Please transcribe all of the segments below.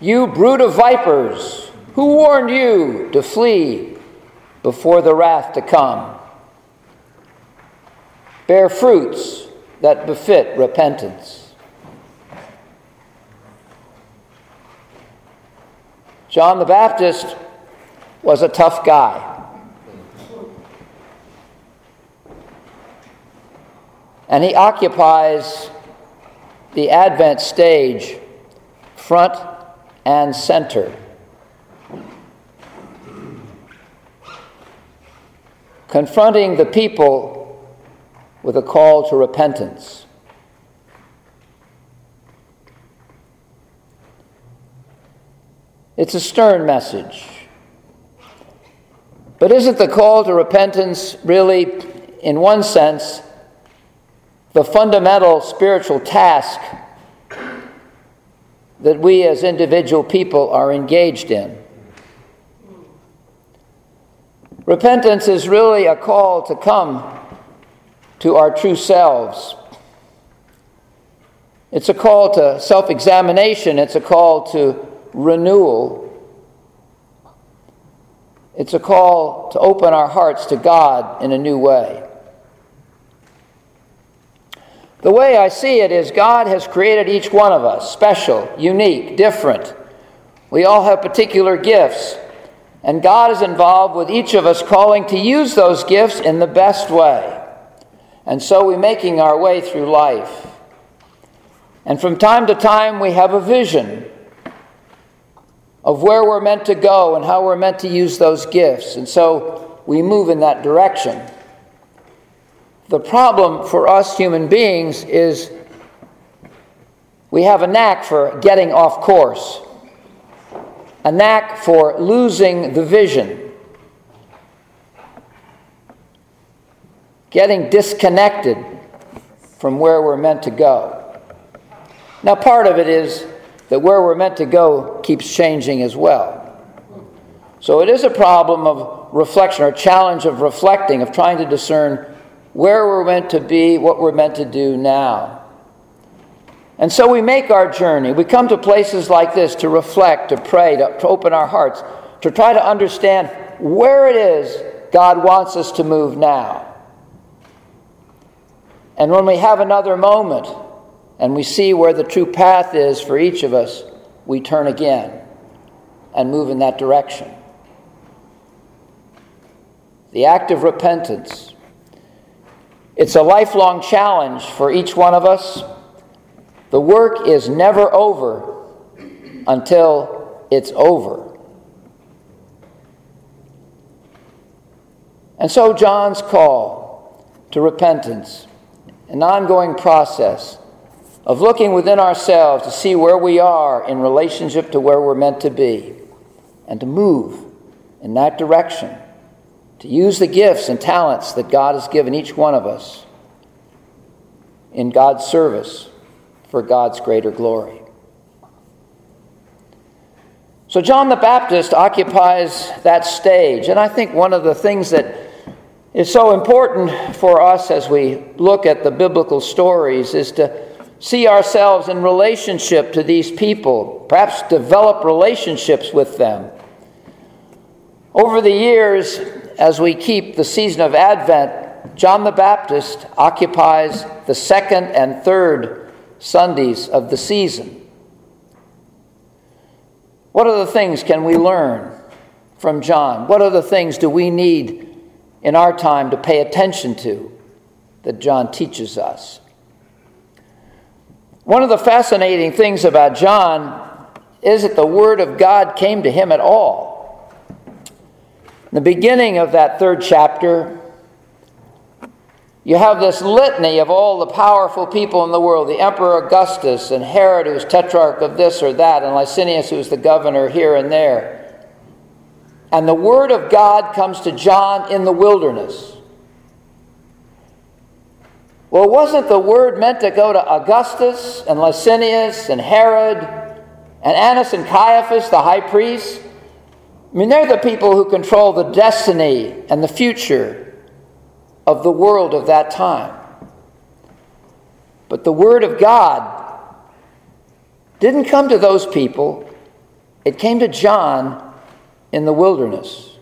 You brood of vipers, who warned you to flee before the wrath to come? Bear fruits that befit repentance. John the Baptist was a tough guy. And he occupies the Advent stage front and center. Confronting the people with a call to repentance. It's a stern message. But isn't the call to repentance really, in one sense, the fundamental spiritual task that we as individual people are engaged in. Repentance is really a call to come to our true selves. It's a call to self examination, it's a call to renewal. It's a call to open our hearts to God in a new way. The way I see it is God has created each one of us special, unique, different. We all have particular gifts, and God is involved with each of us calling to use those gifts in the best way. And so we're making our way through life. And from time to time, we have a vision of where we're meant to go and how we're meant to use those gifts. And so we move in that direction. The problem for us human beings is we have a knack for getting off course, a knack for losing the vision, getting disconnected from where we're meant to go. Now, part of it is that where we're meant to go keeps changing as well. So it is a problem of reflection or challenge of reflecting, of trying to discern where we're meant to be, what we're meant to do now. And so we make our journey. We come to places like this to reflect, to pray, to, to open our hearts, to try to understand where it is God wants us to move now. And when we have another moment and we see where the true path is for each of us, we turn again and move in that direction. The act of repentance it's a lifelong challenge for each one of us. The work is never over until it's over. And so, John's call to repentance, an ongoing process of looking within ourselves to see where we are in relationship to where we're meant to be, and to move in that direction to use the gifts and talents that God has given each one of us in God's service for God's greater glory. So, John the Baptist occupies that stage, and I think one of the things that is so important for us as we look at the biblical stories is to see ourselves in relationship to these people, perhaps develop relationships with them. Over the years, as we keep the season of Advent, John the Baptist occupies the second and third Sundays of the season. What other things can we learn from John? What other things do we need in our time to pay attention to that John teaches us? One of the fascinating things about John is that the Word of God came to him at all. In the beginning of that third chapter, you have this litany of all the powerful people in the world the Emperor Augustus, and Herod, who's tetrarch of this or that, and Lysanias, who's the governor here and there. And the word of God comes to John in the wilderness. Well, wasn't the word meant to go to Augustus and Lysanias and Herod and Annas and Caiaphas, the high priests? I mean, they're the people who control the destiny and the future of the world of that time. But the Word of God didn't come to those people, It came to John in the wilderness,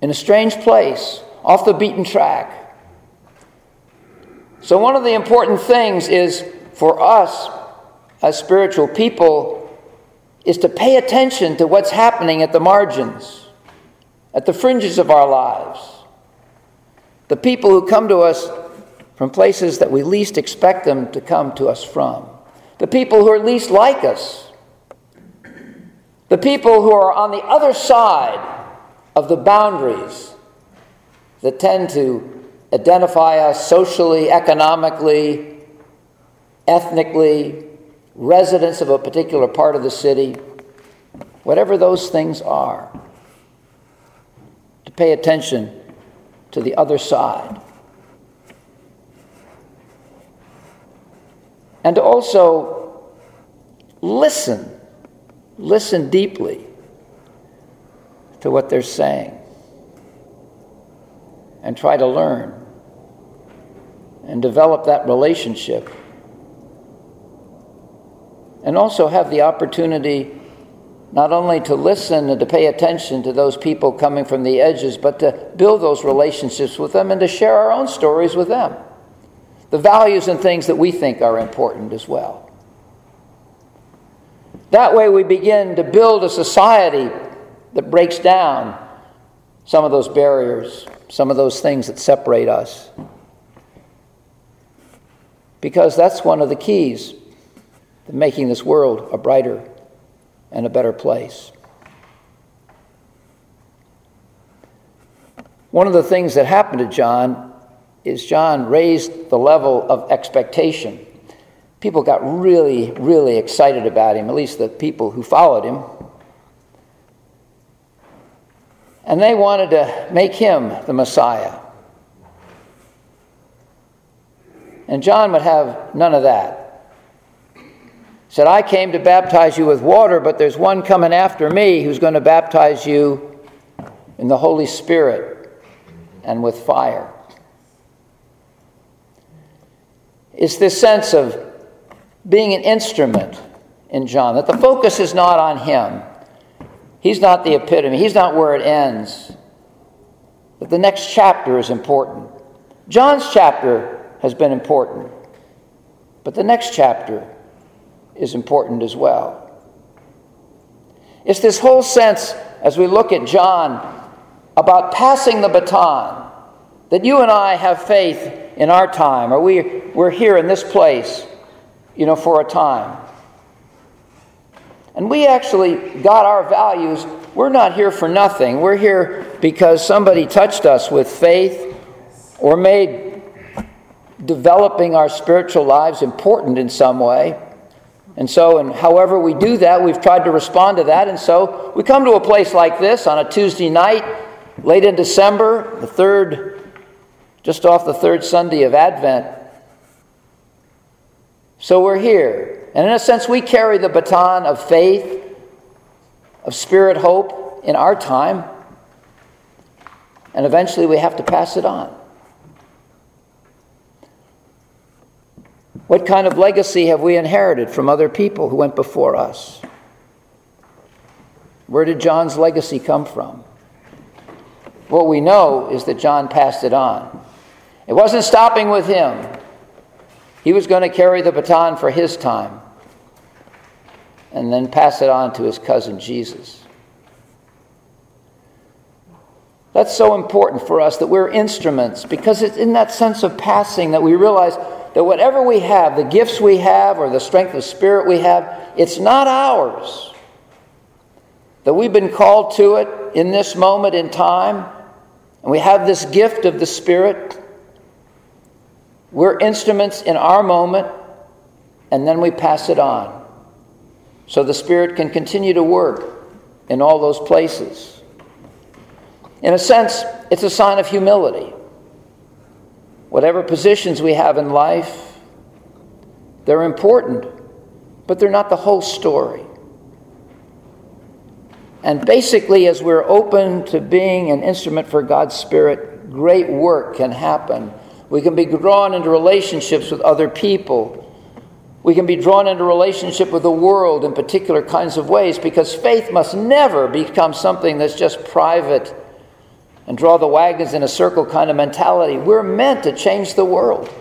in a strange place, off the beaten track. So, one of the important things is for us as spiritual people is to pay attention to what's happening at the margins, at the fringes of our lives. The people who come to us from places that we least expect them to come to us from. The people who are least like us. The people who are on the other side of the boundaries that tend to identify us socially, economically, ethnically, residents of a particular part of the city, whatever those things are, to pay attention to the other side. And to also listen, listen deeply to what they're saying and try to learn and develop that relationship and also have the opportunity not only to listen and to pay attention to those people coming from the edges, but to build those relationships with them and to share our own stories with them. The values and things that we think are important as well. That way, we begin to build a society that breaks down some of those barriers, some of those things that separate us. Because that's one of the keys making this world a brighter and a better place. One of the things that happened to John is John raised the level of expectation. People got really, really excited about him, at least the people who followed him. And they wanted to make him the Messiah. And John would have none of that said, I came to baptize you with water, but there's one coming after me who's going to baptize you in the Holy Spirit and with fire. It's this sense of being an instrument in John, that the focus is not on him. He's not the epitome, he's not where it ends. But the next chapter is important. John's chapter has been important, but the next chapter is important as well. It's this whole sense, as we look at John, about passing the baton, that you and I have faith in our time, or we, we're here in this place, you know, for a time. And we actually got our values. We're not here for nothing. We're here because somebody touched us with faith or made developing our spiritual lives important in some way. And so, and however we do that, we've tried to respond to that. And so we come to a place like this on a Tuesday night, late in December, the third, just off the third Sunday of Advent. So we're here. And in a sense, we carry the baton of faith, of spirit hope in our time. And eventually we have to pass it on. What kind of legacy have we inherited from other people who went before us? Where did John's legacy come from? What we know is that John passed it on. It wasn't stopping with him, he was going to carry the baton for his time and then pass it on to his cousin Jesus. That's so important for us that we're instruments because it's in that sense of passing that we realize that whatever we have, the gifts we have or the strength of spirit we have, it's not ours. That we've been called to it in this moment in time, and we have this gift of the Spirit. We're instruments in our moment, and then we pass it on. So the Spirit can continue to work in all those places. In a sense, it's a sign of humility whatever positions we have in life, they're important, but they're not the whole story. And basically, as we're open to being an instrument for God's Spirit, great work can happen. We can be drawn into relationships with other people. We can be drawn into relationship with the world in particular kinds of ways because faith must never become something that's just private and draw the wagons in a circle kind of mentality. We're meant to change the world,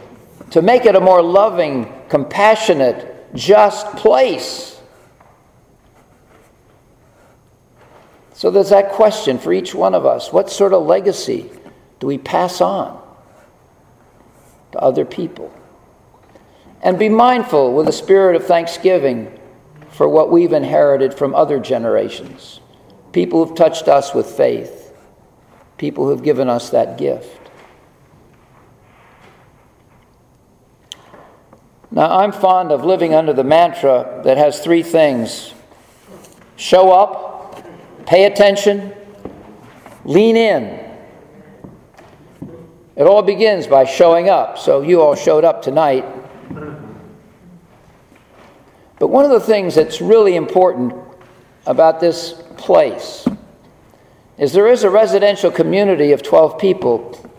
to make it a more loving, compassionate, just place. So there's that question for each one of us what sort of legacy do we pass on to other people? And be mindful with a spirit of thanksgiving for what we've inherited from other generations. People who've touched us with faith, people who've given us that gift. Now, I'm fond of living under the mantra that has three things show up, pay attention, lean in. It all begins by showing up. So, you all showed up tonight. But one of the things that's really important about this place is there is a residential community of 12 people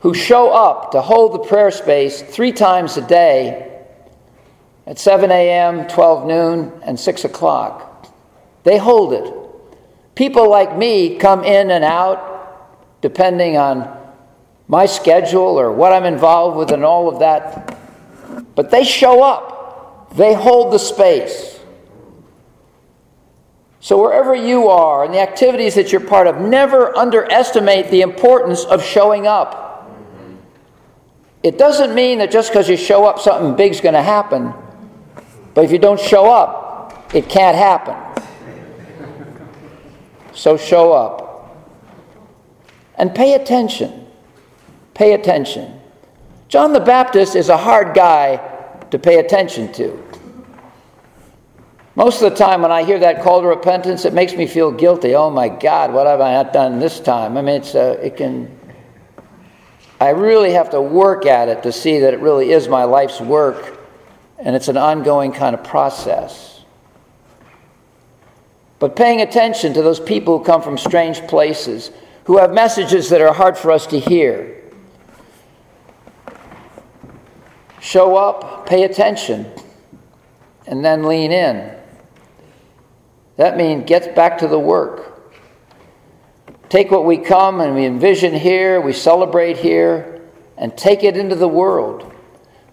who show up to hold the prayer space three times a day at 7 a.m., 12 noon, and 6 o'clock. They hold it. People like me come in and out depending on my schedule or what I'm involved with and all of that. But they show up. They hold the space. So, wherever you are and the activities that you're part of, never underestimate the importance of showing up. It doesn't mean that just because you show up, something big's going to happen. But if you don't show up, it can't happen. So, show up. And pay attention. Pay attention. John the Baptist is a hard guy to pay attention to. Most of the time, when I hear that call to repentance, it makes me feel guilty. Oh my God, what have I not done this time? I mean, it's, uh, it can. I really have to work at it to see that it really is my life's work, and it's an ongoing kind of process. But paying attention to those people who come from strange places, who have messages that are hard for us to hear, show up, pay attention, and then lean in. That means get back to the work. Take what we come and we envision here, we celebrate here, and take it into the world.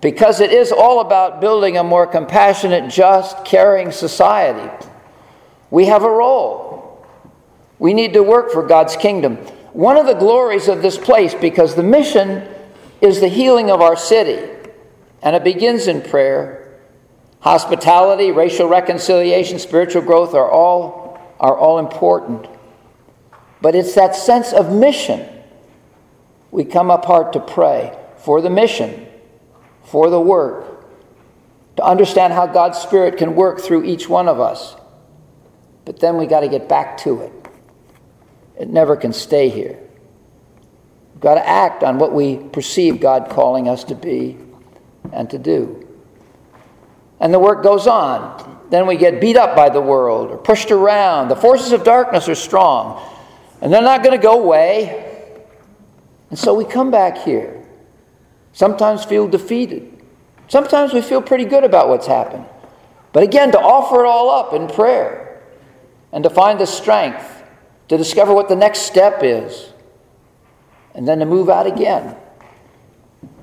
Because it is all about building a more compassionate, just, caring society. We have a role. We need to work for God's kingdom. One of the glories of this place, because the mission is the healing of our city. And it begins in prayer. Hospitality, racial reconciliation, spiritual growth are all, are all important. But it's that sense of mission. We come apart to pray for the mission, for the work, to understand how God's Spirit can work through each one of us. But then we got to get back to it. It never can stay here. We've got to act on what we perceive God calling us to be and to do. And the work goes on. Then we get beat up by the world or pushed around. The forces of darkness are strong, and they're not going to go away. And so we come back here. Sometimes feel defeated. Sometimes we feel pretty good about what's happened. But again, to offer it all up in prayer and to find the strength to discover what the next step is and then to move out again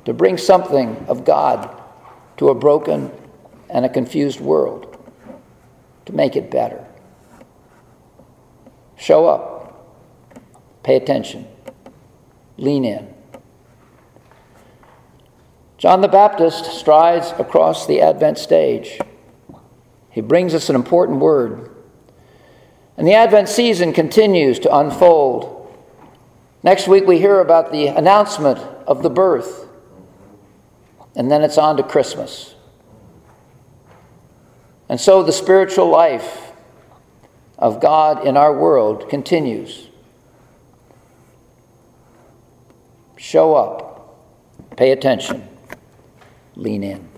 to bring something of God to a broken and a confused world, to make it better. Show up, pay attention, lean in. John the Baptist strides across the Advent stage. He brings us an important word. And the Advent season continues to unfold. Next week, we hear about the announcement of the birth and then it's on to Christmas. And so the spiritual life of God in our world continues. Show up, pay attention, lean in.